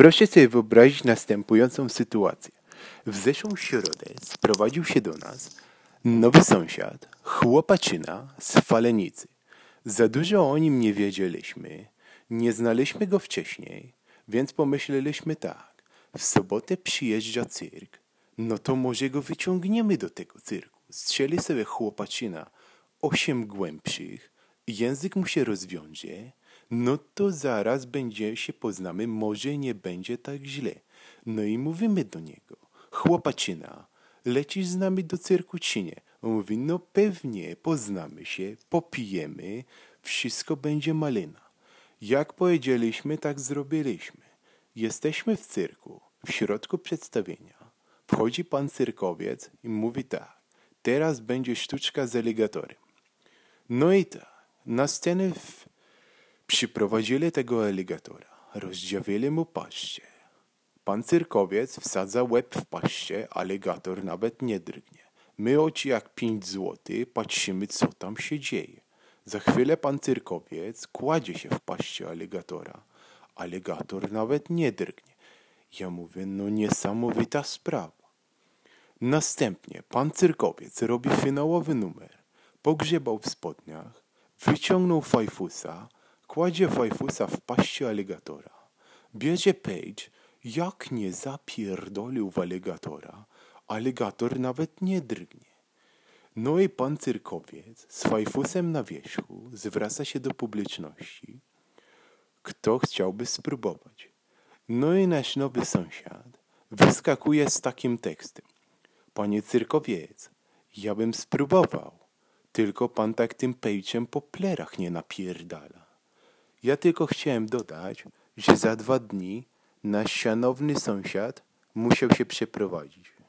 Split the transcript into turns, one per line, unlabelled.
Proszę sobie wyobrazić następującą sytuację. W zeszłą środę sprowadził się do nas nowy sąsiad, chłopaczyna z Falenicy. Za dużo o nim nie wiedzieliśmy, nie znaliśmy go wcześniej, więc pomyśleliśmy tak. W sobotę przyjeżdża cyrk, no to może go wyciągniemy do tego cyrku. Strzeli sobie chłopaczyna osiem głębszych, język mu się rozwiąże, no to zaraz będzie się poznamy, może nie będzie tak źle. No i mówimy do niego, chłopaczyna, lecisz z nami do cyrku czy nie? On mówi, no pewnie, poznamy się, popijemy, wszystko będzie malina. Jak powiedzieliśmy, tak zrobiliśmy. Jesteśmy w cyrku, w środku przedstawienia. Wchodzi pan cyrkowiec i mówi tak, teraz będzie sztuczka z aligatorem. No i tak, na scenę Przyprowadzili tego aligatora, rozdziawili mu paszczę. Pan cyrkowiec wsadza łeb w paszczę, aligator nawet nie drgnie. My oczy jak pięć złotych patrzymy, co tam się dzieje. Za chwilę pan cyrkowiec kładzie się w paście aligatora. Aligator nawet nie drgnie. Ja mówię, no niesamowita sprawa. Następnie pan cyrkowiec robi finałowy numer. Pogrzebał w spodniach, wyciągnął fajfusa, Kładzie fajfusa w paście aligatora. Bierze Page, jak nie zapierdolił w aligatora, aligator nawet nie drgnie. No i pan cyrkowiec z fajfusem na wierzchu zwraca się do publiczności. Kto chciałby spróbować? No i nasz nowy sąsiad wyskakuje z takim tekstem. Panie cyrkowiec, ja bym spróbował, tylko pan tak tym pejciem po plerach nie napierdala. Ja tylko chciałem dodać, że za dwa dni nasz szanowny sąsiad musiał się przeprowadzić.